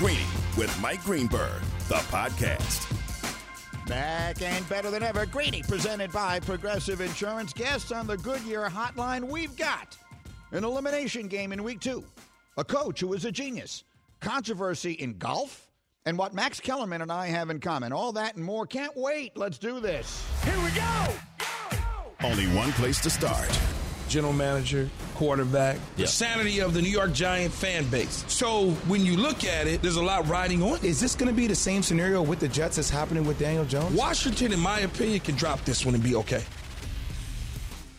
Greeny with Mike Greenberg, the podcast. Back and better than ever. Greeny presented by Progressive Insurance. Guests on the Goodyear Hotline. We've got an elimination game in week two, a coach who is a genius, controversy in golf, and what Max Kellerman and I have in common. All that and more. Can't wait. Let's do this. Here we go. Only one place to start. General manager, quarterback, the sanity of the New York Giant fan base. So when you look at it, there's a lot riding on. Is this going to be the same scenario with the Jets as happening with Daniel Jones? Washington, in my opinion, can drop this one and be okay.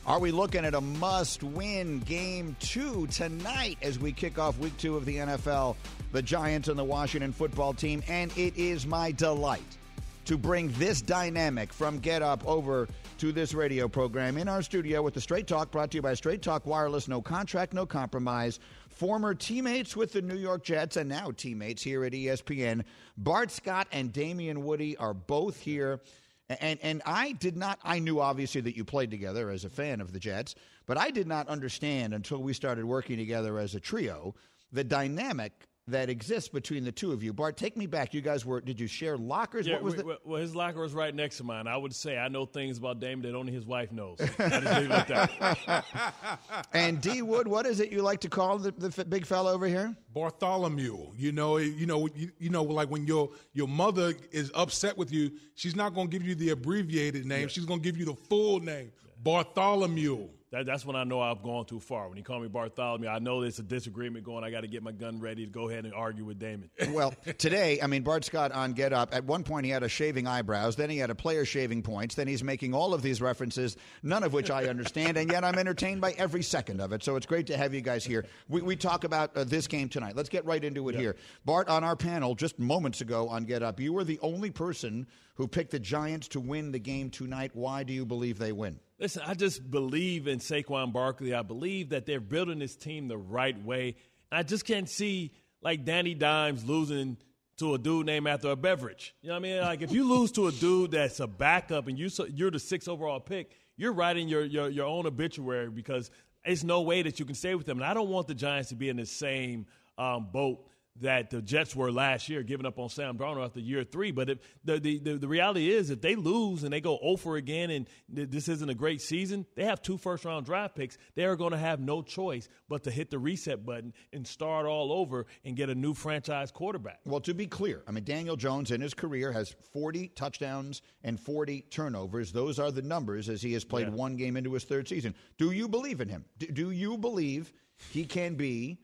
Are we looking at a must win game two tonight as we kick off week two of the NFL? The Giants and the Washington football team. And it is my delight to bring this dynamic from Get Up over to this radio program in our studio with the Straight Talk brought to you by Straight Talk Wireless. No contract, no compromise. Former teammates with the New York Jets and now teammates here at ESPN. Bart Scott and Damien Woody are both here. And and I did not I knew obviously that you played together as a fan of the Jets, but I did not understand until we started working together as a trio the dynamic that exists between the two of you. Bart, take me back. You guys were did you share lockers? Yeah, what was we- the well, his locker was right next to mine. I would say I know things about Damon that only his wife knows. I just leave it at that. And D Wood, what is it you like to call the, the f- big fella over here? Bartholomew. You know, eh, you know, you, you know, like when your your mother is upset with you, she's not going to give you the abbreviated name. She's going to give you the full name, Bartholomew. That, that's when I know I've gone too far. When he called me Bartholomew, I know there's a disagreement going. I got to get my gun ready to go ahead and argue with Damon. Well, today, I mean, Bart Scott on Get Up, at one point he had a shaving eyebrows, then he had a player shaving points, then he's making all of these references, none of which I understand, and yet I'm entertained by every second of it. So it's great to have you guys here. We, we talk about uh, this game tonight. Let's get right into it here. Bart, on our panel just moments ago on Get Up, you were the only person who picked the Giants to win the game tonight. Why do you believe they win? Listen, I just believe in Saquon Barkley. I believe that they're building this team the right way. And I just can't see like Danny Dimes losing to a dude named after a beverage. You know what I mean? Like if you lose to a dude that's a backup and you you're the sixth overall pick, you're writing your, your your own obituary because it's no way that you can stay with them. And I don't want the Giants to be in the same um, boat that the Jets were last year, giving up on Sam Darnold after year three. But if the, the, the, the reality is, if they lose and they go oh over again and th- this isn't a great season, they have two first round draft picks. They are going to have no choice but to hit the reset button and start all over and get a new franchise quarterback. Well, to be clear, I mean, Daniel Jones in his career has 40 touchdowns and 40 turnovers. Those are the numbers as he has played Yeah. one game into his third season. Do you believe in him? Do, do you believe he can be,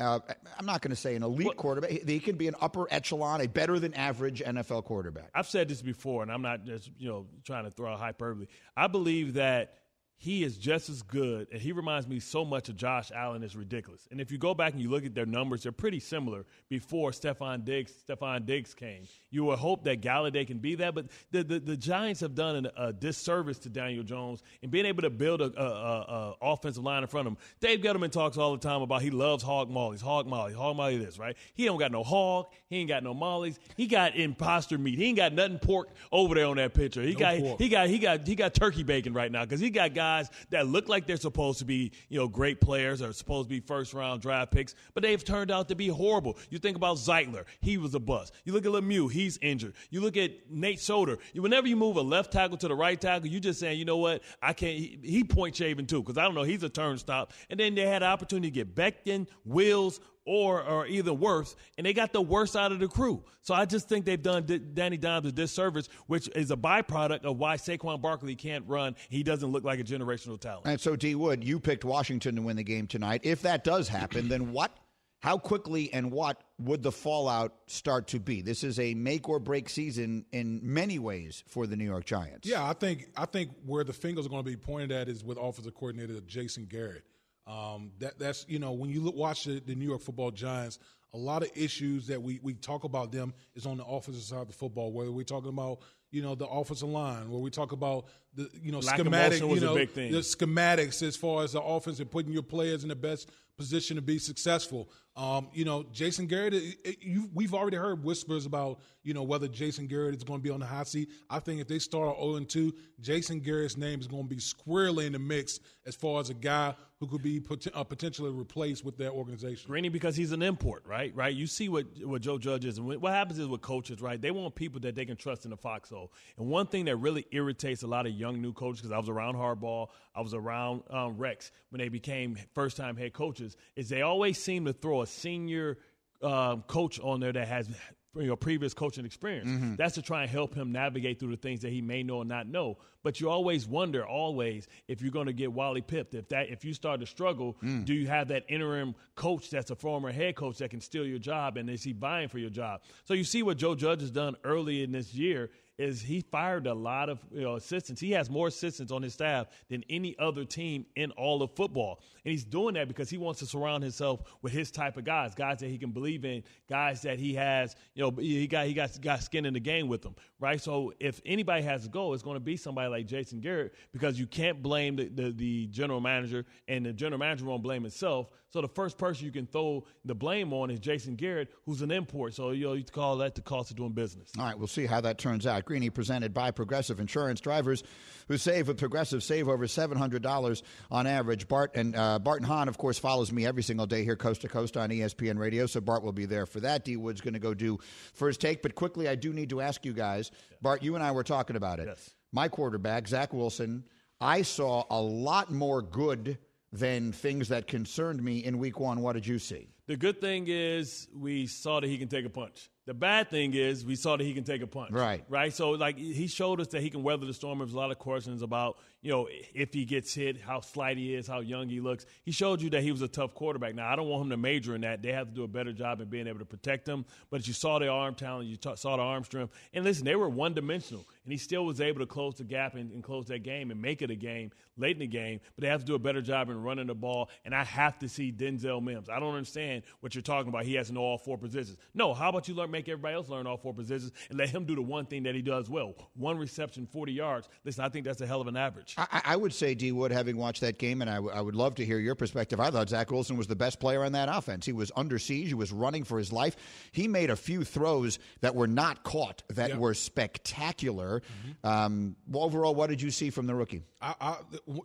uh, I'm not going to say an elite quarterback, he, he can be an upper echelon, a better than average NFL quarterback? I've said this before, and I'm not just you know trying to throw out hyperbole. I believe that he is just as good, and he reminds me so much of Josh Allen. It's ridiculous. And if you go back and you look at their numbers, they're pretty similar. Before Stefon Diggs, Stefon Diggs came, you would hope that Golladay can be that, but the the, the Giants have done an, a disservice to Daniel Jones in being able to build a, a, a, a offensive line in front of him. Dave Gettleman talks all the time about he loves hog mollies, hog mollies, hog molly this, right? He don't got no hog, he ain't got no mollies, he got imposter meat, he ain't got nothing pork over there on that picture. He got pork. he got he got he got turkey bacon right now because he got guys that look like they're supposed to be you know great players or supposed to be first round draft picks, but they've turned out to be horrible. You think about Zeitler, he was a bust. You look at Lemieux, he's injured. You look at Nate Solder. You, whenever you move a left tackle to the right tackle, you're just saying, you know what, I can't. He, he point shaving too because I don't know he's a turnstile. And then they had an opportunity to get Becton, Wills, or or either Wirfs, and they got the worst out of the crew. So I just think they've done D- Danny Dimes a disservice, which is a byproduct of why Saquon Barkley can't run. He doesn't look like a generational talent. And so, D Wood, you picked Washington to win the game tonight. If that does happen, then what? How quickly and what would the fallout start to be? This is a make or break season in many ways for the New York Giants. Yeah, I think I think where the fingers are going to be pointed at is with offensive coordinator Jason Garrett. Um, that that's you know when you look, watch the, the New York Football Giants, a lot of issues that we we talk about them is on the offensive side of the football. Whether we're talking about you know the offensive line, where we talk about the you know Lack schematic, you know the schematics as far as the offense and putting your players in the best position to be successful. Um, you know, Jason Garrett, it, it, you, we've already heard whispers about, you know, whether Jason Garrett is going to be on the hot seat. I think if they start 0 2, Jason Garrett's name is going to be squarely in the mix as far as a guy who could be pot- uh, potentially replaced with that organization. Greeny because he's an import, right? Right. You see what what Joe Judge is, and what happens is with coaches, right? They want people that they can trust in the foxhole. And one thing that really irritates a lot of young new coaches, because I was around Harbaugh, I was around um, Rex when they became first time head coaches, is they always seem to throw a senior um, coach on there that has you know previous coaching experience. Mm-hmm. That's to try and help him navigate through the things that he may know or not know. But you always wonder, always, if you're going to get Wally pipped. If that, if you start to struggle, mm. do you have that interim coach that's a former head coach that can steal your job, and is he buying for your job? So you see what Joe Judge has done early in this year is he fired a lot of you know, assistants. He has more assistants on his staff than any other team in all of football. And he's doing that because he wants to surround himself with his type of guys, guys that he can believe in, guys that he has, you know, he got he got got skin in the game with them, right? So if anybody has a goal, it's going to be somebody like Jason Garrett because you can't blame the, the, the general manager, and the general manager won't blame himself. So the first person you can throw the blame on is Jason Garrett, who's an import. So you know you call that the cost of doing business. All right, we'll see how that turns out. Greeny presented by Progressive Insurance. Drivers who save with Progressive save over seven hundred dollars on average. Bart and uh, Bart and Hahn, of course, follows me every single day here, coast to coast on ESPN Radio. So Bart will be there for that. D Wood's going to go do first take, but quickly, I do need to ask you guys. Bart, you and I were talking about it. Yes. My quarterback, Zach Wilson. I saw a lot more good than things that concerned me in week one. What did you see? The good thing is we saw that he can take a punch. The bad thing is we saw that he can take a punch. Right. Right. So like he showed us that he can weather the storm. There's a lot of questions about, you know, if he gets hit, how slight he is, how young he looks. He showed you that he was a tough quarterback. Now I don't want him to major in that. They have to do a better job in being able to protect him. But you saw the arm talent, you t- saw the arm strength. And listen, they were one dimensional. And he still was able to close the gap and, and close that game and make it a game late in the game. But they have to do a better job in running the ball. And I have to see Denzel Mims. I don't understand what you're talking about. He has to know all four positions. No, how about you learn make everybody else learn all four positions and let him do the one thing that he does well. One reception, 40 yards. Listen, I think that's a hell of an average. I, I would say, D. Wood, having watched that game, and I, w- I would love to hear your perspective. I thought Zach Wilson was the best player on that offense. He was under siege. He was running for his life. He made a few throws that were not caught that yep. were spectacular. Mm-hmm. Um, overall, what did you see from the rookie? I, I,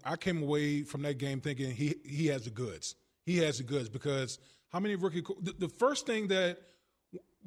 I came away from that game thinking he he has the goods. He has the goods because how many rookie? The, the first thing that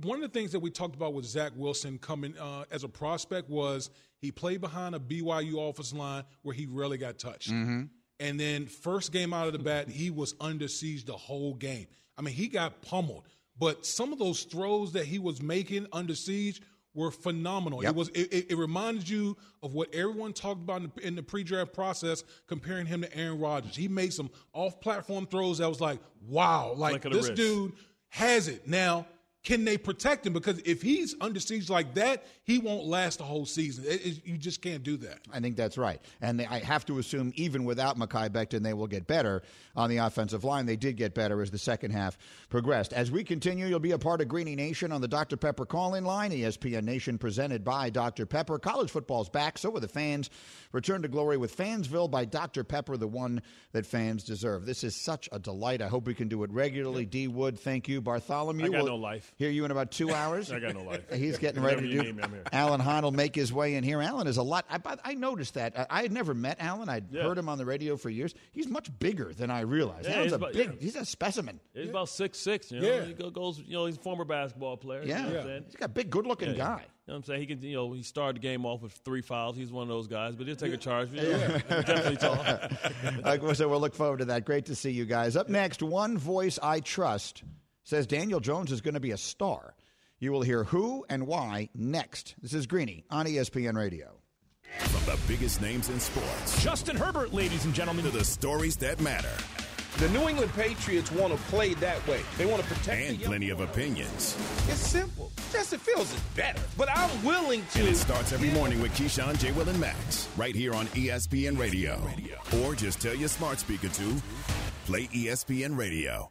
one of the things that we talked about with Zach Wilson coming uh, as a prospect was he played behind a BYU offensive line where he rarely got touched. Mm-hmm. And then first game out of the bat, he was under siege the whole game. I mean, he got pummeled. But some of those throws that he was making under siege were phenomenal. Yep. It was it, it, reminded you of what everyone talked about in the, in the, pre-draft process, comparing him to Aaron Rodgers. He made some off-platform throws that was like, wow, like this dude has it. Now can they protect him? Because if he's under siege like that, he won't last the whole season. It, it, you just can't do that. I think that's right. And they, I have to assume, even without Mekhi Becton, they will get better on the offensive line. They did get better as the second half progressed. As we continue, you'll be a part of Greeny Nation on the Dr. Pepper call in line, ESPN Nation presented by Dr. Pepper. College football's back, so are the fans. Return to glory with Fansville by Dr. Pepper, the one that fans deserve. This is such a delight. I hope we can do it regularly. D. Wood, thank you. Bartholomew. I got no life. Hear you in about two hours. I got no life. He's getting ready to do. Alan Hahn will make his way in here. Alan is a lot. I, I noticed that. I, I, had never met Alan. I'd yeah. heard him on the radio for years. He's much bigger than I realized. Yeah, he's a about, big. Yeah. He's a specimen. He's yeah. about six six. You know? Yeah. He goes. You know, he's a former basketball player. Yeah. You know He's got a big, good looking guy. You know what I'm saying? He can, you know, he started the game off with three fouls. He's one of those guys, but he'll take a charge. You know, yeah. definitely tall. so we'll look forward to that. Great to see you guys. Up next, one voice I trust says Daniel Jones is going to be a star. You will hear who and why next. This is Greeny on ESPN Radio. From the biggest names in sports, Justin Herbert, ladies and gentlemen, to the stories that matter. The New England Patriots want to play that way. They want to protect and plenty of opinions. It's simple. Justin Fields is better, but I'm willing to. And it starts every morning with Keyshawn, J. Will, and Max, right here on ESPN Radio. Or just tell your smart speaker to play ESPN Radio.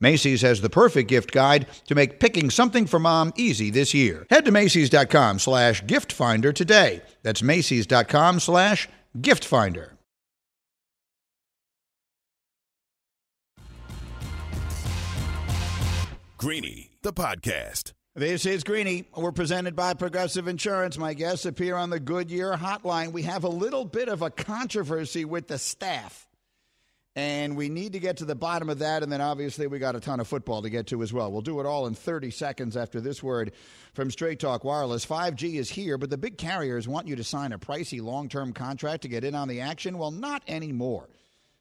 Macy's has the perfect gift guide to make picking something for mom easy this year. Head to Macy's.com slash gift finder today. That's Macy's.com slash gift finder. Greeny, the podcast. This is Greeny. We're presented by Progressive Insurance. My guests appear on the Goodyear Hotline. We have a little bit of a controversy with the staff. And we need to get to the bottom of that. And then obviously, we got a ton of football to get to as well. We'll do it all in 30 seconds after this word from Straight Talk Wireless. 5G is here, but the big carriers want you to sign a pricey long term contract to get in on the action. Well, not anymore.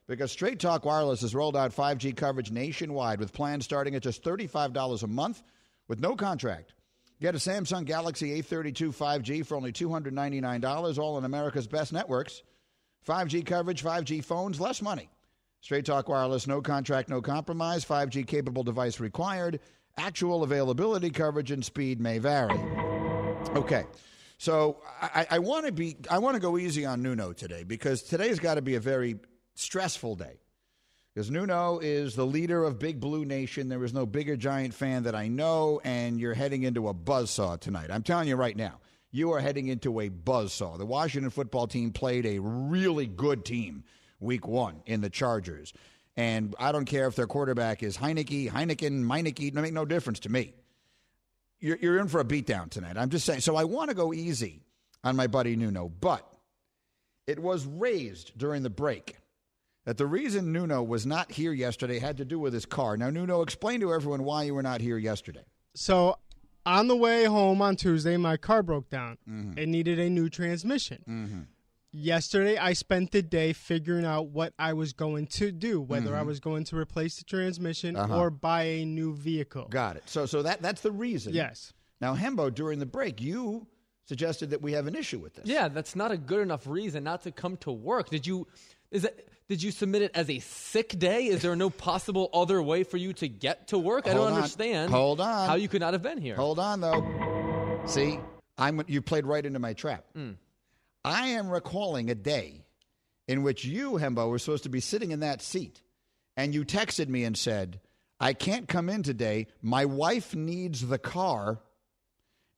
Because Straight Talk Wireless has rolled out 5G coverage nationwide with plans starting at just $35 a month with no contract. Get a Samsung Galaxy A32 5G for only $299, all on America's best networks. 5G coverage, 5G phones, less money. Straight Talk Wireless, no contract, no compromise. 5G capable device required. Actual availability, coverage, and speed may vary. Okay. So I, I want to be I want to go easy on Nuno today because today's got to be a very stressful day. Because Nuno is the leader of Big Blue Nation. There is no bigger giant fan that I know, and you're heading into a buzzsaw tonight. I'm telling you right now, you are heading into a buzzsaw. The Washington football team played a really good team week one in the Chargers. And I don't care if their quarterback is Heinicke, Heineken, Meineke, no make no difference to me. You're, you're in for a beatdown tonight. I'm just saying. So I want to go easy on my buddy Nuno, but it was raised during the break that the reason Nuno was not here yesterday had to do with his car. Now, Nuno, explain to everyone why you were not here yesterday. So, on the way home on Tuesday, my car broke down. Mm-hmm. It needed a new transmission. Mm-hmm. Yesterday, I spent the day figuring out what I was going to do, whether mm-hmm. I was going to replace the transmission uh-huh. or buy a new vehicle. Got it. So, so that that's the reason. Yes. Now, Hembo, during the break, you suggested that we have an issue with this. Yeah, that's not a good enough reason not to come to work. Did you? Is it? Did you submit it as a sick day? Is there no possible other way for you to get to work? I don't on. understand. Hold on. How you could not have been here. Hold on, though. See, I'm you played right into my trap. Mm. I am recalling a day in which you, Hembo, were supposed to be sitting in that seat, and you texted me and said, "I can't come in today. My wife needs the car."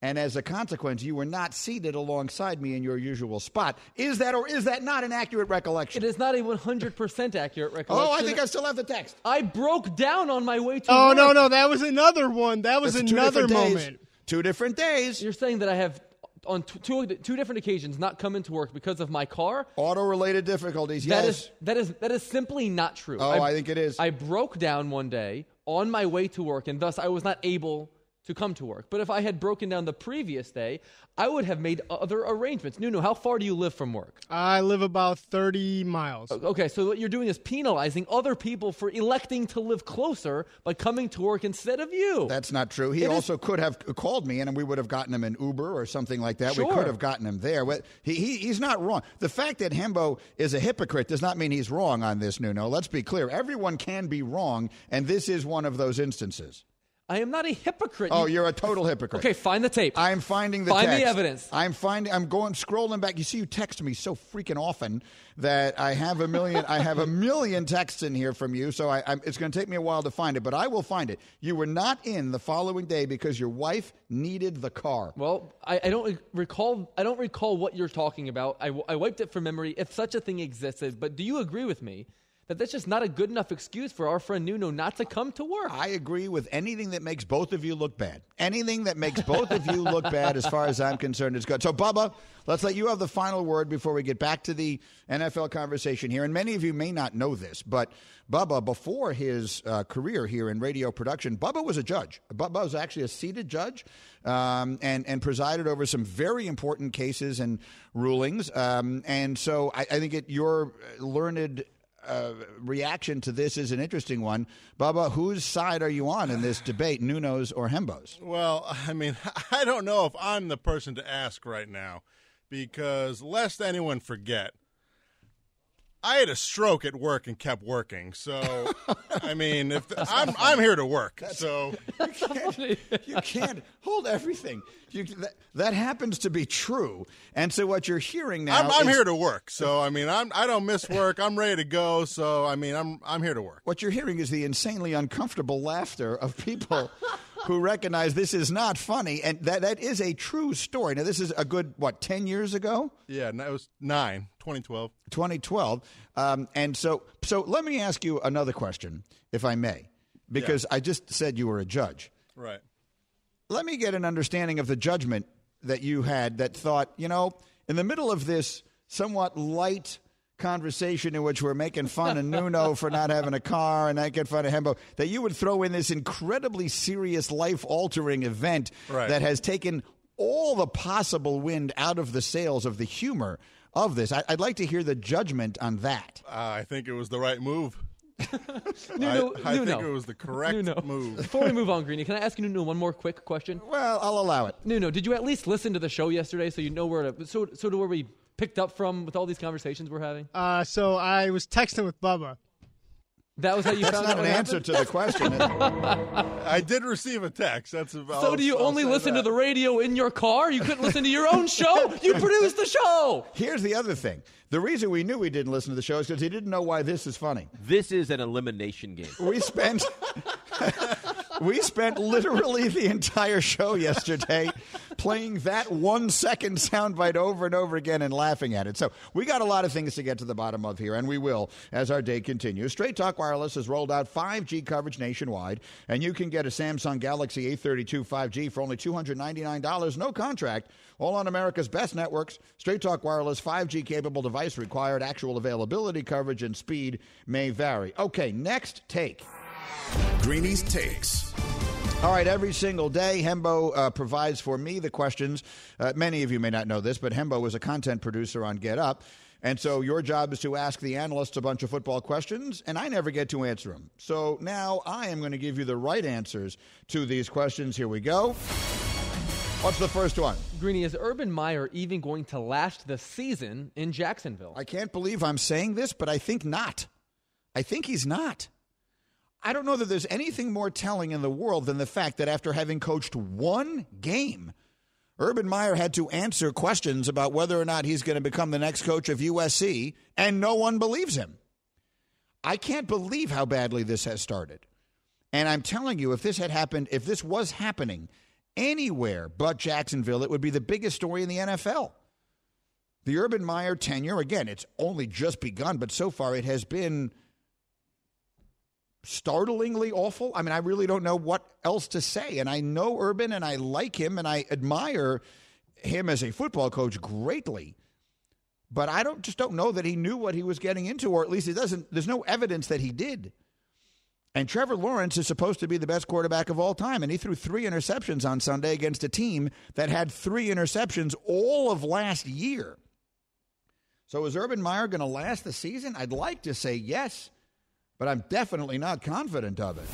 and as a consequence, you were not seated alongside me in your usual spot. Is that or is that not an accurate recollection? It is not a 100% accurate oh, recollection. Oh, I think I still have the text. I broke down on my way to Oh, work. no, no, that was another one. That was That's another two moment. Two different days. You're saying that I have on two, two different occasions not come into work because of my car. Auto related difficulties, yes. That is, that, is, that is simply not true. Oh, I, I think it is. I broke down one day on my way to work, and thus I was not able to come to work. But if I had broken down the previous day, I would have made other arrangements. Nuno, how far do you live from work? I live about 30 miles. Okay, so what you're doing is penalizing other people for electing to live closer by coming to work instead of you. That's not true. He it also is... could have called me and we would have gotten him an Uber or something like that. Sure. We could have gotten him there. He, he, he's not wrong. The fact that Hembo is a hypocrite does not mean he's wrong on this, Nuno. Let's be clear. Everyone can be wrong, and this is one of those instances. I am not a hypocrite. Oh, you're a total hypocrite. Okay, find the tape. I'm finding the find text. the evidence. I'm finding. I'm going scrolling back. You see, you text me so freaking often that I have a million. I have a million texts in here from you. So I, I'm, it's going to take me a while to find it, but I will find it. You were not in the following day because your wife needed the car. Well, I, I don't recall. I don't recall what you're talking about. I, I wiped it from memory, if such a thing existed. But do you agree with me? That that's just not a good enough excuse for our friend Nuno not to come to work. I agree with anything that makes both of you look bad. Anything that makes both of you look bad, as far as I'm concerned, is good. So, Bubba, let's let you have the final word before we get back to the NFL conversation here. And many of you may not know this, but Bubba, before his uh, career here in radio production, Bubba was a judge. Bubba was actually a seated judge um, and, and presided over some very important cases and rulings. Um, and so I, I think it, your learned uh, reaction to this is an interesting one. Bubba, whose side are you on in this debate, Nuno's or Hembo's? Well, I mean, I don't know if I'm the person to ask right now because lest anyone forget, I had a stroke at work and kept working. So, I mean, if the, I'm I'm here to work. That's, so you can't, you can't hold everything. You, that, that, happens to be true. And so what you're hearing now, I'm, I'm is, here to work. So I mean, I'm I don't miss work. I'm ready to go. So I mean, I'm I'm here to work. What you're hearing is the insanely uncomfortable laughter of people. who recognize this is not funny, and that that is a true story. Now, this is a good what ten years ago. Yeah, it was nine, 2012. 2012, um, and so so let me ask you another question, if I may, because Yeah. I just said you were a judge. Right. Let me get an understanding of the judgment that you had that thought, you know, in the middle of this somewhat light conversation in which we're making fun of Nuno for not having a car and I get fun of Hembo, that you would throw in this incredibly serious, life altering event Right. that has taken all the possible wind out of the sails of the humor of this. I, I'd like to hear the judgment on that. Uh, I think it was the right move. Nuno, I, I Nuno. think it was the correct Nuno. move. Before we move on, Greeny, can I ask you, Nuno, one more quick question? Well, I'll allow it. Nuno, did you at least listen to the show yesterday so you know where to, so, so to where we picked up from with all these conversations we're having? Uh, so I was texting with Bubba. That was how you That's found not an answer happened? to the question. I did receive a text. That's about. So do you I'll only say listen to the radio in your car? You couldn't listen to your own show? You produced the show! Here's the other thing. The reason we knew he didn't listen to the show is because he didn't know why this is funny. This is an elimination game. We spent we spent literally the entire show yesterday playing that one second soundbite over and over again and laughing at it. So we got a lot of things to get to the bottom of here, and we will as our day continues. Straight Talk Wireless has rolled out 5G coverage nationwide, and you can get a Samsung Galaxy A32 5G for only $299, no contract. All on America's best networks. Straight Talk Wireless 5G capable device required. Actual availability, coverage, and speed may vary. Okay, next take. Greeny's Takes. All right, every single day, Hembo uh, provides for me the questions. Uh, many of you may not know this, but Hembo is a content producer on Get Up. And so your job is to ask the analysts a bunch of football questions, and I never get to answer them. So now I am going to give you the right answers to these questions. Here we go. What's the first one? Greeny, is Urban Meyer even going to last the season in Jacksonville? I can't believe I'm saying this, but I think not. I think he's not. I don't know that there's anything more telling in the world than the fact that after having coached one game, Urban Meyer had to answer questions about whether or not he's going to become the next coach of USC, and no one believes him. I can't believe how badly this has started. And I'm telling you, if this had happened, if this was happening anywhere but Jacksonville, it would be the biggest story in the NFL. The Urban Meyer tenure, again, it's only just begun, but so far it has been startlingly awful. I mean, I really don't know what else to say. And I know Urban and I like him and I admire him as a football coach greatly. But I don't just don't know that he knew what he was getting into, or at least it doesn't there's no evidence that he did. And Trevor Lawrence is supposed to be the best quarterback of all time, and he threw three interceptions on Sunday against a team that had three interceptions all of last year. So is Urban Meyer going to last the season? I'd like to say yes, but I'm definitely not confident of it.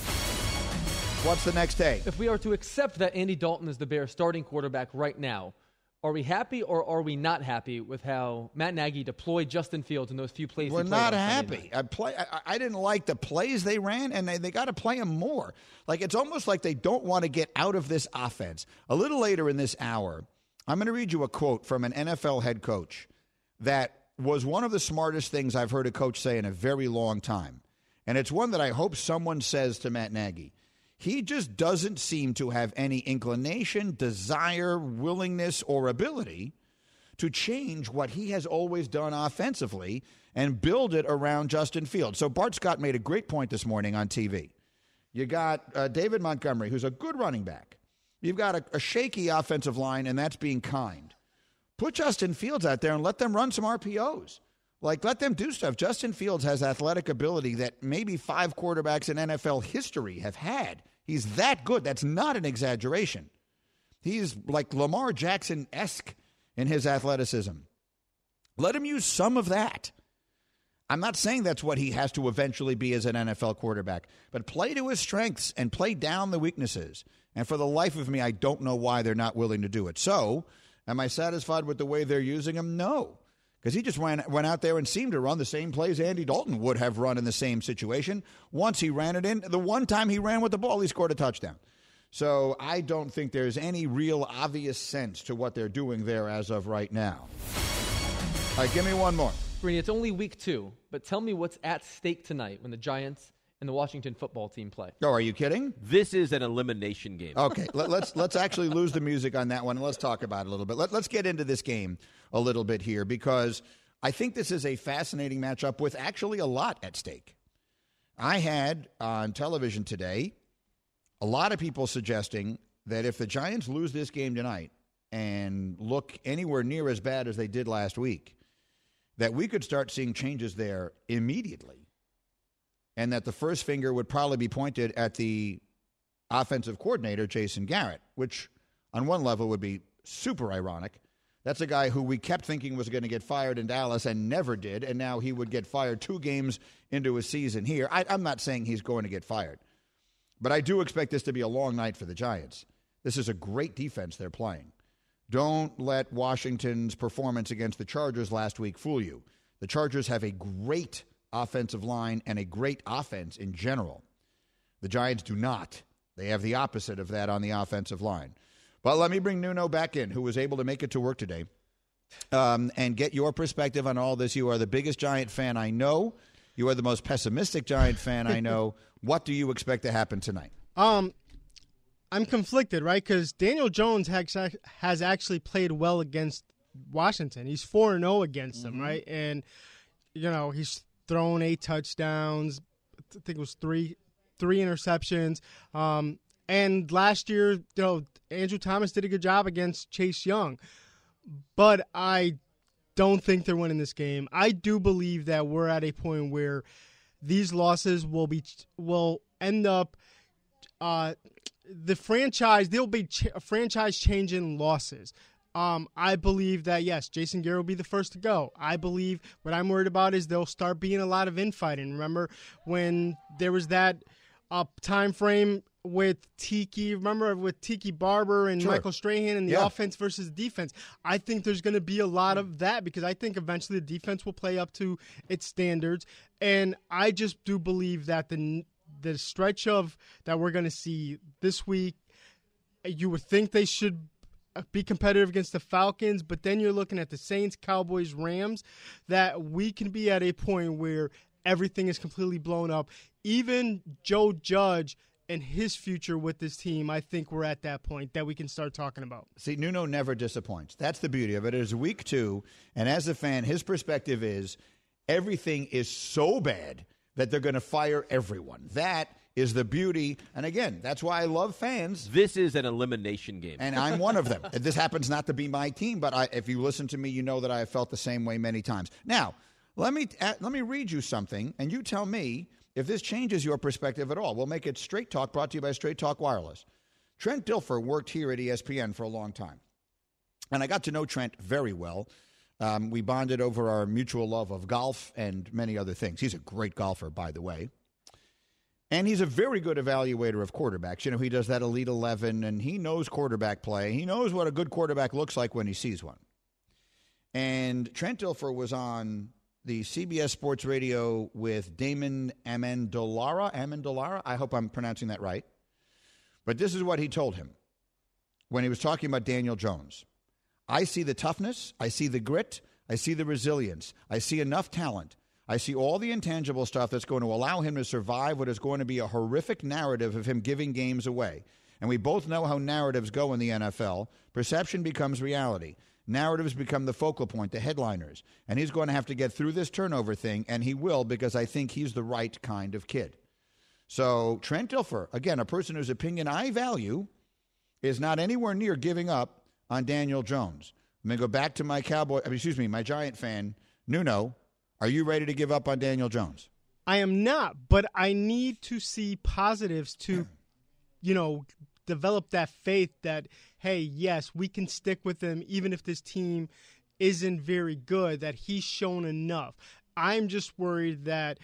What's the next take? If we are to accept that Andy Dalton is the Bears starting quarterback right now, are we happy or are we not happy with how Matt Nagy deployed Justin Fields in those few plays? We're not happy. I play. I, I didn't like the plays they ran, and they, they got to play them more. Like it's almost like they don't want to get out of this offense. A little later in this hour, I'm going to read you a quote from an NFL head coach that was one of the smartest things I've heard a coach say in a very long time, and it's one that I hope someone says to Matt Nagy. He just doesn't seem to have any inclination, desire, willingness, or ability to change what he has always done offensively and build it around Justin Fields. So Bart Scott made a great point this morning on TV. You got uh, David Montgomery, who's a good running back. You've got a, a shaky offensive line, and that's being kind. Put Justin Fields out there and let them run some RPOs. Like, let them do stuff. Justin Fields has athletic ability that maybe five quarterbacks in NFL history have had. He's that good. That's not an exaggeration. He's like Lamar Jackson esque in his athleticism. Let him use some of that. I'm not saying that's what he has to eventually be as an NFL quarterback, but play to his strengths and play down the weaknesses. And for the life of me, I don't know why they're not willing to do it. So, am I satisfied with the way they're using him? No. Because he just ran, went out there and seemed to run the same plays Andy Dalton would have run in the same situation. Once he ran it in, the one time he ran with the ball, he scored a touchdown. So I don't think there's any real obvious sense to what they're doing there as of right now. All right, give me one more. Greeny, it's only week two, but tell me what's at stake tonight when the Giants and the Washington football team play. Oh, are you kidding? This is an elimination game. Okay, let, us let's, let's actually lose the music on that one and let's talk about it a little bit. Let, let's get into this game a little bit here because I think this is a fascinating matchup with actually a lot at stake. I had on television today a lot of people suggesting that if the Giants lose this game tonight and look anywhere near as bad as they did last week, that we could start seeing changes there immediately. And that the first finger would probably be pointed at the offensive coordinator, Jason Garrett, which on one level would be super ironic. That's a guy who we kept thinking was going to get fired in Dallas and never did, and now he would get fired two games into a season here. I, am not saying he's going to get fired. But I do expect this to be a long night for the Giants. This is a great defense they're playing. Don't let Washington's performance against the Chargers last week fool you. The Chargers have a great offensive line and a great offense in general. The Giants do not. They have the opposite of that on the offensive line. But let me bring Nuno back in, who was able to make it to work today, um, and get your perspective on all this. You are the biggest Giant fan I know. You are the most pessimistic Giant fan I know. what do you expect to happen tonight? Um, I'm conflicted, right? Because Daniel Jones has, has actually played well against Washington. He's four and zero oh against them, mm-hmm. right? And you know he's thrown eight touchdowns. I think it was three three interceptions. Um, and last year, you know, Andrew Thomas did a good job against Chase Young. But I don't think they're winning this game. I do believe that we're at a point where these losses will be will end up uh, the franchise. There'll be ch- franchise changing losses. Um, I believe that yes, Jason Garrett will be the first to go. I believe what I'm worried about is there'll start being a lot of infighting. Remember when there was that uh, time frame with Tiki. Remember with Tiki Barber and sure. Michael Strahan and the yeah. offense versus defense. I think there's going to be a lot of that because I think eventually the defense will play up to its standards, and I just do believe that the the stretch of that we're going to see this week, you would think they should be competitive against the Falcons, but then you're looking at the Saints, Cowboys, Rams, that we can be at a point where everything is completely blown up. Even Joe Judge and his future with this team, I think we're at that point that we can start talking about. See, Nuno never disappoints. That's the beauty of it. It is week two, and as a fan, his perspective is everything is so bad that they're going to fire everyone. That is the beauty. And again, that's why I love fans. This is an elimination game. And I'm one of them. this happens not to be my team, but I, if you listen to me, you know that I have felt the same way many times. Now, let me, uh, let me read you something, and you tell me if this changes your perspective at all, we'll make it Straight Talk, brought to you by Straight Talk Wireless. Trent Dilfer worked here at ESPN for a long time. And I got to know Trent very well. Um, we bonded over our mutual love of golf and many other things. He's a great golfer, by the way. And he's a very good evaluator of quarterbacks. You know, he does that Elite 11 and he knows quarterback play. He knows what a good quarterback looks like when he sees one. And Trent Dilfer was on the CBS Sports Radio with Damon Amendolara. Amendolara? I hope I'm pronouncing that right. But this is what he told him when he was talking about Daniel Jones. I see the toughness, I see the grit, I see the resilience, I see enough talent. I see all the intangible stuff that's going to allow him to survive what is going to be a horrific narrative of him giving games away. And we both know how narratives go in the NFL. Perception becomes reality. Narratives become the focal point, the headliners. And he's going to have to get through this turnover thing, and he will because I think he's the right kind of kid. So, Trent Dilfer, again, a person whose opinion I value, is not anywhere near giving up on Daniel Jones. I'm going to go back to my Cowboy, excuse me, my Giant fan, Nuno. Are you ready to give up on Daniel Jones? I am not, but I need to see positives to, hmm. you know, develop that faith that, hey, yes, we can stick with him even if this team isn't very good, that he's shown enough. I'm just worried that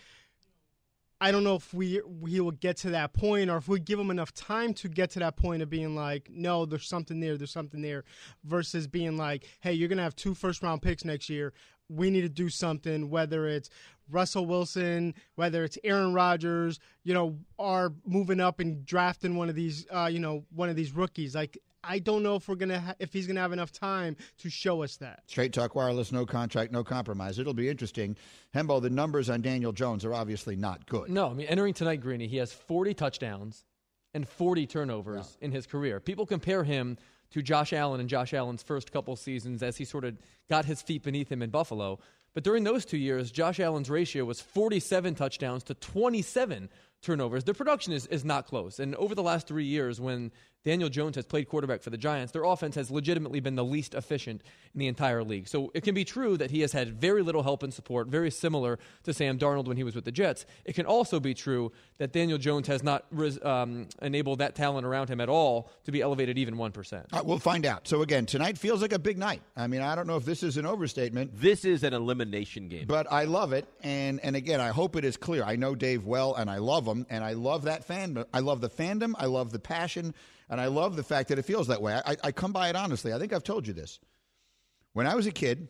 I don't know if we he will get to that point or if we give him enough time to get to that point of being like, no, there's something there, there's something there, versus being like, hey, you're gonna have two first round picks next year. We need to do something, whether it's Russell Wilson, whether it's Aaron Rodgers, you know, are moving up and drafting one of these, uh, you know, one of these rookies. Like, I don't know if we're gonna ha- if he's gonna have enough time to show us that. Straight Talk Wireless, no contract, no compromise. It'll be interesting. Hembo, the numbers on Daniel Jones are obviously not good. No, I mean entering tonight, Greeny, he has 40 touchdowns and 40 turnovers in his career. People compare him to Josh Allen and Josh Allen's first couple seasons as he sort of got his feet beneath him in Buffalo. But during those two years, Josh Allen's ratio was 47 touchdowns to 27 turnovers. Their production is, is not close. And over the last three years, when Daniel Jones has played quarterback for the Giants, their offense has legitimately been the least efficient in the entire league. So it can be true that he has had very little help and support, very similar to Sam Darnold when he was with the Jets. It can also be true that Daniel Jones has not res, um, enabled that talent around him at all to be elevated even 1%. All right, we'll find out. So again, tonight feels like a big night. I mean, I don't know if this is an overstatement. This is an elimination game. But I love it, and and again, I hope it is clear. I know Dave well, and I love him, and I love that fan. I love the fandom. I love the passion, and I love the fact that it feels that way. I, I come by it honestly. I think I've told you this. When I was a kid,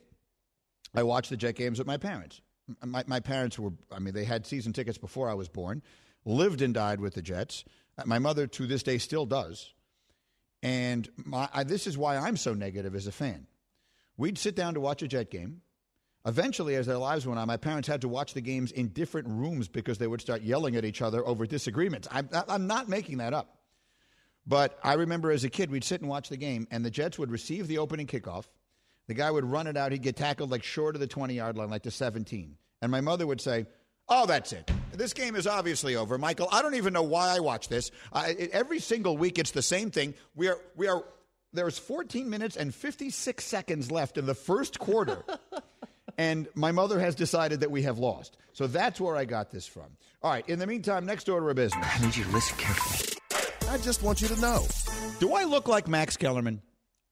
I watched the Jet games with my parents. My, my parents were, I mean, they had season tickets before I was born, lived and died with the Jets. Uh, my mother, to this day, still does. And my, I, this is why I'm so negative as a fan. We'd sit down to watch a Jet game. Eventually, as their lives went on, my parents had to watch the games in different rooms because they would start yelling at each other over disagreements. I'm, I'm not making that up. But I remember as a kid, we'd sit and watch the game, and the Jets would receive the opening kickoff. The guy would run it out. He'd get tackled like short of the 20 yard line, like the 17. And my mother would say, Oh, that's it. This game is obviously over, Michael. I don't even know why I watch this. It, every single week, it's the same thing. We are, we are. There's 14 minutes and 56 seconds left in the first quarter, and my mother has decided that we have lost. So that's where I got this from. All right. In the meantime, next order of business. I need you to listen carefully. I just want you to know. Do I look like Max Kellerman?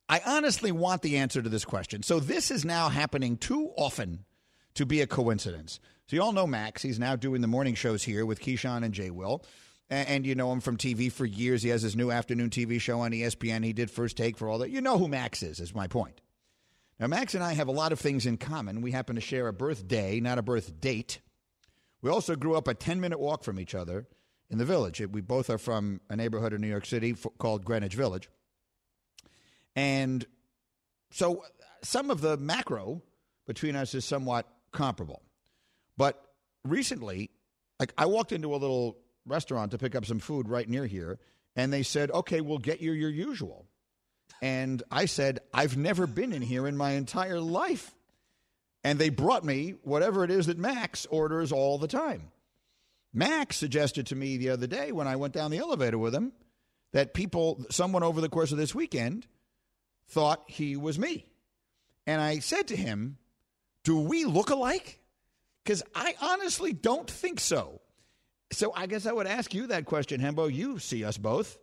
I honestly want the answer to this question. So this is now happening too often to be a coincidence. So you all know Max. He's now doing the morning shows here with Keyshawn and Jay Will. And, you know him from TV for years. He has his new afternoon TV show on ESPN. He did first take for all that. You know who Max is, is my point. Now, Max and I have a lot of things in common. We happen to share a birthday, not a birth date. We also grew up a 10 minute walk from each other in the village. We both are from a neighborhood in New York City called Greenwich Village. And so uh, some of the macro between us is somewhat comparable. But recently, like I walked into a little restaurant to pick up some food right near here, and they said, okay, we'll get you your usual. And I said, I've never been in here in my entire life. And they brought me whatever it is that Max orders all the time. Max suggested to me the other day when I went down the elevator with him that people, someone over the course of this weekend, thought he was me. And I said to him, Do we look alike? Because I honestly don't think so. So I guess I would ask you that question, Hembo. You see us both.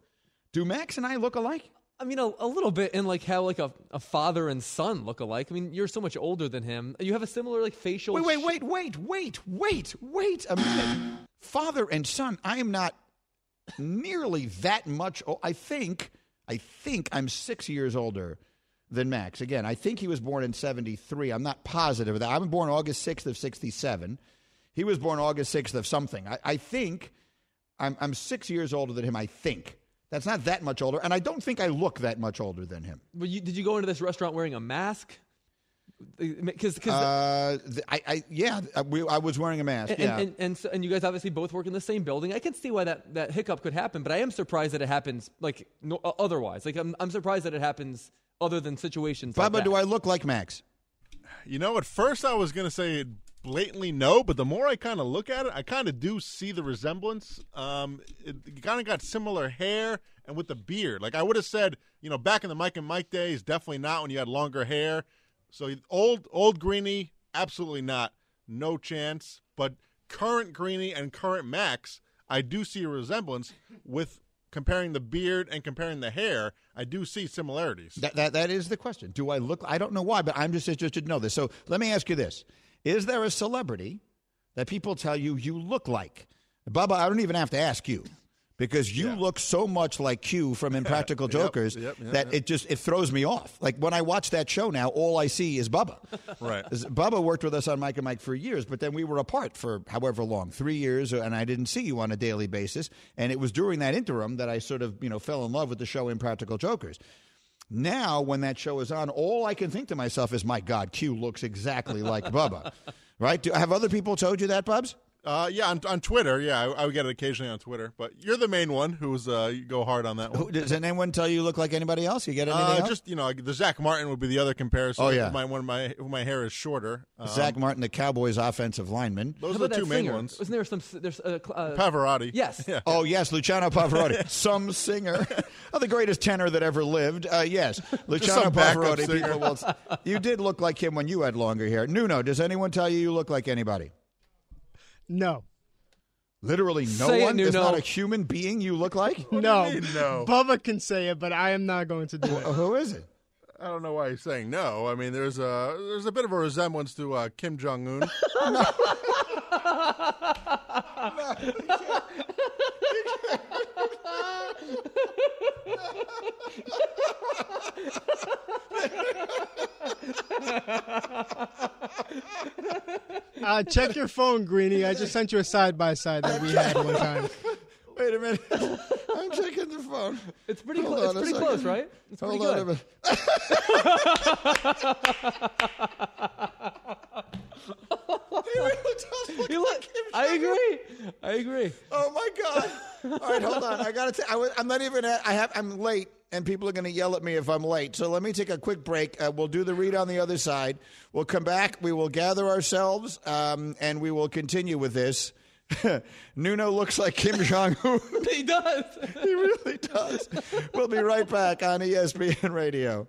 Do Max and I look alike? I mean, a, a little bit in like how like a, a father and son look alike. I mean, you're so much older than him. You have a similar like facial. Wait, wait, wait, wait, wait, wait, wait a minute. Father and son, I am not nearly that much. I think, I think I'm six years older than Max. Again, I think he was born in 73. I'm not positive of that. I was born August 6th of 67. He was born August 6th of something. I, I think I'm, I'm six years older than him, I think. That's not that much older, and I don't think I look that much older than him. But you, did you go into this restaurant wearing a mask? Because Uh, I, I yeah, I, we, I was wearing a mask. and, yeah. and, and, so, and you guys obviously both work in the same building. I can see why that, that hiccup could happen, but I am surprised that it happens like no, uh, otherwise. Like I'm, I'm surprised that it happens other than situations. like Bubba, that. do I look like Max? You know, at first I was going to say blatantly no, but the more I kind of look at it, I kind of do see the resemblance. Um, it kind of got similar hair and with the beard. Like I would have said, you know, back in the Mike and Mike days, definitely not when you had longer hair. So old old Greeny, absolutely not, no chance. But current Greeny and current Max, I do see a resemblance with comparing the beard and comparing the hair. I do see similarities. That, that that is the question. Do I look? I don't know why, but I'm just interested to know this. So let me ask you this: Is there a celebrity that people tell you you look like? Bubba, I don't even have to ask you because you look so much like Q from Impractical Jokers yep, yep, that yep. it just it throws me off. Like when I watch that show now, all I see is Bubba. Right. Bubba worked with us on Mike and Mike for years, but then we were apart for however long, three years, and I didn't see you on a daily basis. And it was during that interim that I sort of, you know, fell in love with the show Impractical Jokers. Now, when that show is on, all I can think to myself is, "My God, Q looks exactly like Bubba." Right? Do, have other people told you that, Bubs? Uh, yeah, on, on Twitter. Yeah, I, I would get it occasionally on Twitter. But you're the main one who's uh, you go hard on that one. Who, does anyone tell you you look like anybody else? You get anything Uh, else? just you know, the Zack Martin would be the other comparison. Oh, yeah. my when my my hair is shorter. Um, Zack Martin, the Cowboys' offensive lineman. Those How are the two main singer? ones. Wasn't there some? There's uh, uh, Pavarotti. Yes. Yeah. Oh yes, Luciano Pavarotti, some singer, oh, the greatest tenor that ever lived. Uh, yes, Luciano some Pavarotti. singer. People will, you did look like him when you had longer hair. Nuno, does anyone tell you you look like anybody? No. Literally, no Say it, one. There's Nuno. not a human being you look like. no. mean, no? Bubba can say it, but I am not going to do it. Who is it? I don't know why he's saying no. I mean, there's a there's a bit of a resemblance to uh, Kim Jong Un. Uh, check your phone, Greeny. I just sent you a side by side that we had one time. Wait a minute. I'm checking the phone. It's pretty. Hold Clo- on it's a pretty second. close, right? It's pretty Hold on a good. minute. You look. I agree. I agree. Oh my God! All right, hold on. I gotta. T- I was, I'm not even. At, I have. I'm late, and people are going to yell at me if I'm late. So let me take a quick break. Uh, we'll do the read on the other side. We'll come back. We will gather ourselves, um, and we will continue with this. Nuno looks like Kim Jong Un. He does. he really does. We'll be right back on ESPN Radio.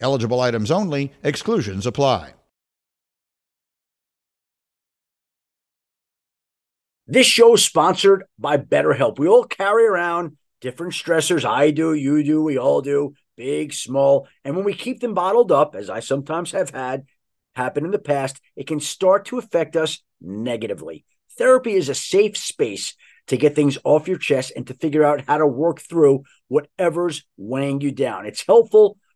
Eligible items only, exclusions apply. This show is sponsored by BetterHelp. We all carry around different stressors. I do, you do, we all do, big, small. And when we keep them bottled up, as I sometimes have had happen in the past, it can start to affect us negatively. Therapy is a safe space to get things off your chest and to figure out how to work through whatever's weighing you down. It's helpful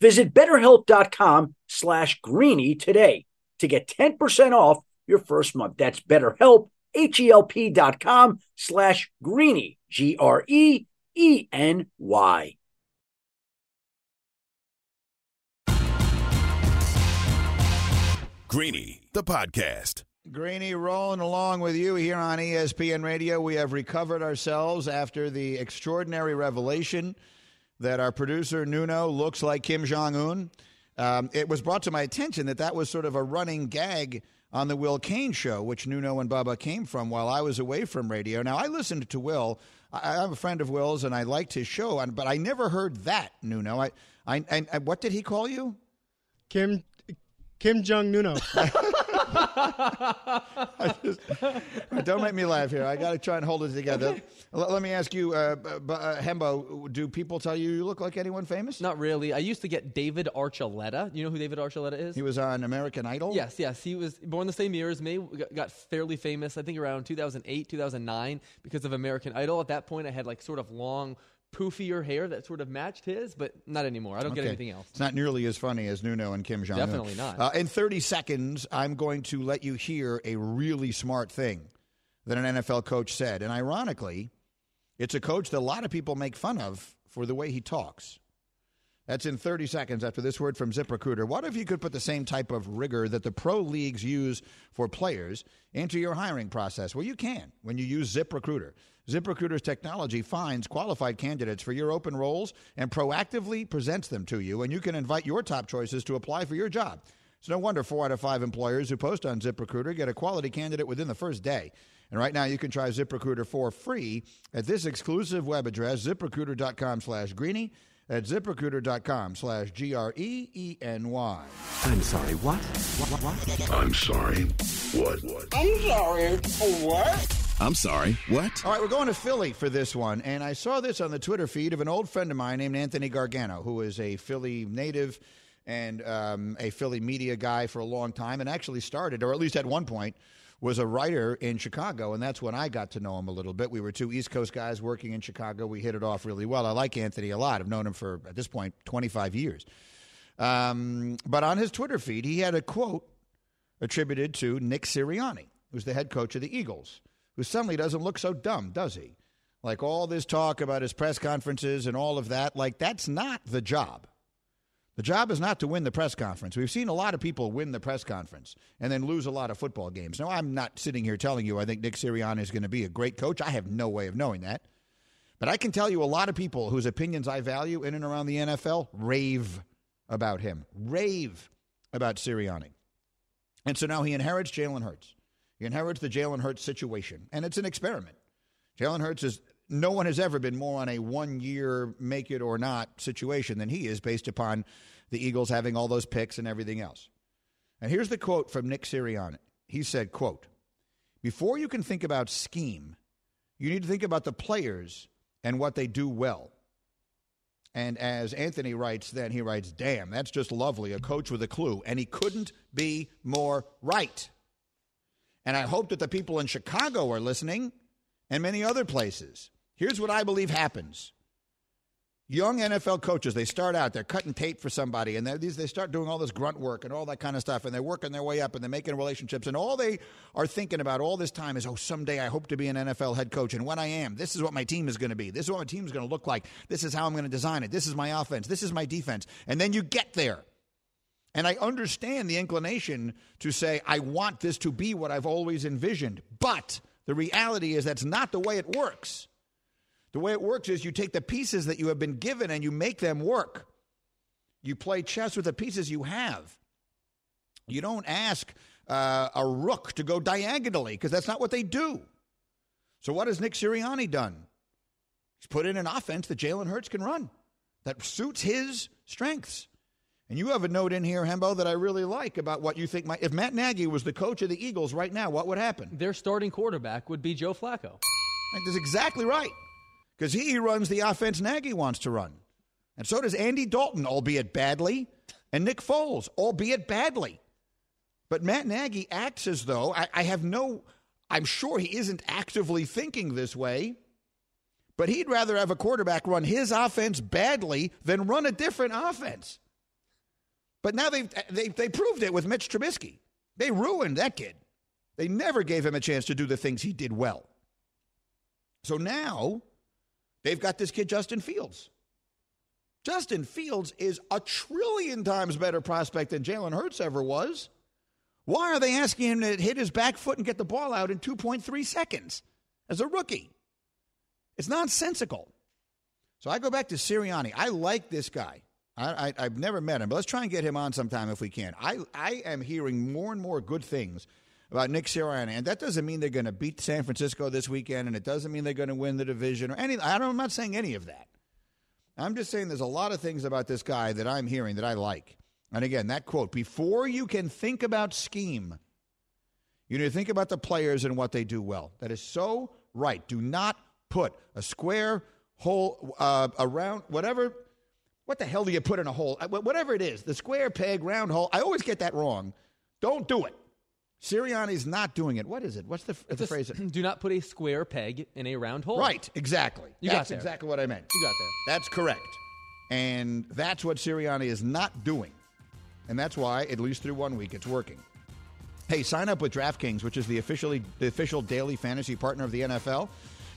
Visit betterhelp.com slash greeny today to get 10% off your first month. That's betterhelp, H-E-L-P dot com slash greeny, G-R-E-E-N-Y. Greeny, the podcast. Greeny rolling along with you here on ESPN Radio. We have recovered ourselves after the extraordinary revelation that our producer Nuno looks like Kim Jong Un. Um, it was brought to my attention that that was sort of a running gag on the Will Cain show, which Nuno and Bubba came from while I was away from radio. Now I listened to Will. I, I'm a friend of Will's, and I liked his show, and- but I never heard that Nuno. I, I, and, and what did he call you? Kim Kim Jong Nuno. Don't make me laugh here. I got to try and hold it together. Let, let me ask you, uh, uh, Hembo, do people tell you you look like anyone famous? Not really. I used to get David Archuleta. You know who David Archuleta is? He was on American Idol? Yes, yes. He was born the same year as me. Got- Got fairly famous, I think, around 2008, 2009 because of American Idol. At that point, I had like sort of long, poofier hair that sort of matched his, but not anymore. I don't get anything else. It's not nearly as funny as Nuno and Kim Jong Un. Definitely not. Uh, in 30 seconds, I'm going to let you hear a really smart thing that an NFL coach said. And ironically, it's a coach that a lot of people make fun of for the way he talks. That's in 30 seconds after this word from ZipRecruiter. What if you could put the same type of rigor that the pro leagues use for players into your hiring process? Well, you can when you use ZipRecruiter. ZipRecruiter's technology finds qualified candidates for your open roles and proactively presents them to you, and you can invite your top choices to apply for your job. It's no wonder four out of five employers who post on ZipRecruiter get a quality candidate within the first day. And right now, you can try ZipRecruiter for free at this exclusive web address, ziprecruiter.com slash greeny, at ziprecruiter.com slash G R E E N Y. I'm sorry, what? What? What? I'm sorry. What? What? I'm sorry, what? I'm sorry. What? All right, we're going to Philly for this one. And I saw this on the Twitter feed of an old friend of mine named Anthony Gargano, who is a Philly native and um, a Philly media guy for a long time and actually started, or at least at one point, was a writer in Chicago. And that's when I got to know him a little bit. We were two East Coast guys working in Chicago. We hit it off really well. I like Anthony a lot. I've known him for, at this point, 25 years. Um, but on his Twitter feed, he had a quote attributed to Nick Sirianni, who's the head coach of the Eagles, who suddenly doesn't look so dumb, does he? Like all this talk about his press conferences and all of that, like that's not the job. The job is not to win the press conference. We've seen a lot of people win the press conference and then lose a lot of football games. Now, I'm not sitting here telling you I think Nick Sirianni is going to be a great coach. I have no way of knowing that. But I can tell you a lot of people whose opinions I value in and around the NFL rave about him, rave about Sirianni. And so now he inherits Jalen Hurts. He inherits the Jalen Hurts situation, and it's an experiment. Jalen Hurts is no one has ever been more on a one year make it or not situation than he is based upon the Eagles having all those picks and everything else. And here's the quote from Nick Sirianni. He said, quote, before you can think about scheme, you need to think about the players and what they do well. And as Anthony writes, then he writes, damn, that's just lovely, a coach with a clue. And he couldn't be more right. And I hope that the people in Chicago are listening and many other places. Here's what I believe happens. Young NFL coaches, they start out, they're cutting tape for somebody, and these, they start doing all this grunt work and all that kind of stuff, and they're working their way up and they're making relationships, and all they are thinking about all this time is, oh, someday I hope to be an NFL head coach, and when I am, this is what my team is going to be. This is what my team is going to look like. This is how I'm going to design it. This is my offense. This is my defense. And then you get there. And I understand the inclination to say, I want this to be what I've always envisioned. But the reality is that's not the way it works. The way it works is you take the pieces that you have been given and you make them work. You play chess with the pieces you have. You don't ask uh, a rook to go diagonally because that's not what they do. So, what has Nick Sirianni done? He's put in an offense that Jalen Hurts can run that suits his strengths. And you have a note in here, Hembo, that I really like about what you think might. If Matt Nagy was the coach of the Eagles right now, what would happen? Their starting quarterback would be Joe Flacco. That's exactly right. Because he runs the offense Nagy wants to run. And so does Andy Dalton, albeit badly, and Nick Foles, albeit badly. But Matt Nagy acts as though, I, I have no, I'm sure he isn't actively thinking this way, but he'd rather have a quarterback run his offense badly than run a different offense. But now they've, they, they proved it with Mitch Trubisky. They ruined that kid. They never gave him a chance to do the things he did well. So now they've got this kid, Justin Fields. Justin Fields is a trillion times better prospect than Jalen Hurts ever was. Why are they asking him to hit his back foot and get the ball out in 2.3 seconds as a rookie? It's nonsensical. So I go back to Sirianni. I like this guy. I, I, have never met him, but let's try and get him on sometime if we can. I, I am hearing more and more good things about Nick Sirianni, and that doesn't mean they're going to beat San Francisco this weekend, and it doesn't mean they're going to win the division or any. I don't, I'm not saying any of that. I'm just saying there's a lot of things about this guy that I'm hearing that I like. And again, that quote: "Before you can think about scheme, you need to think about the players and what they do well." That is so right. Do not put a square hole uh, around whatever. What the hell do you put in a hole? Uh, whatever it is, the square peg, round hole. I always get that wrong. Don't do it. Sirianni's not doing it. What is it? What's the, the Just phrase? Do not put a square peg in a round hole. Right, exactly. You that's got there. exactly what I meant. You got there. That's correct. And that's what Sirianni is not doing. And that's why, at least through one week, it's working. Hey, sign up with DraftKings, which is the officially the official daily fantasy partner of the NFL.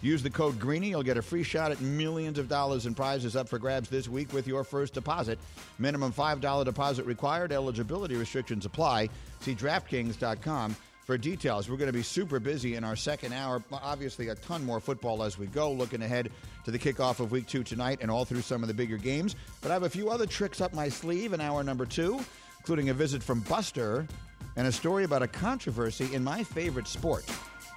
Use the code Greeny. You'll get a free shot at millions of dollars in prizes up for grabs this week with your first deposit. Minimum $5 deposit required. Eligibility restrictions apply. See DraftKings.com for details. We're going to be super busy in our second hour. Obviously, a ton more football as we go. Looking ahead to the kickoff of week two tonight and all through some of the bigger games. But I have a few other tricks up my sleeve in hour number two, including a visit from Buster and a story about a controversy in my favorite sport.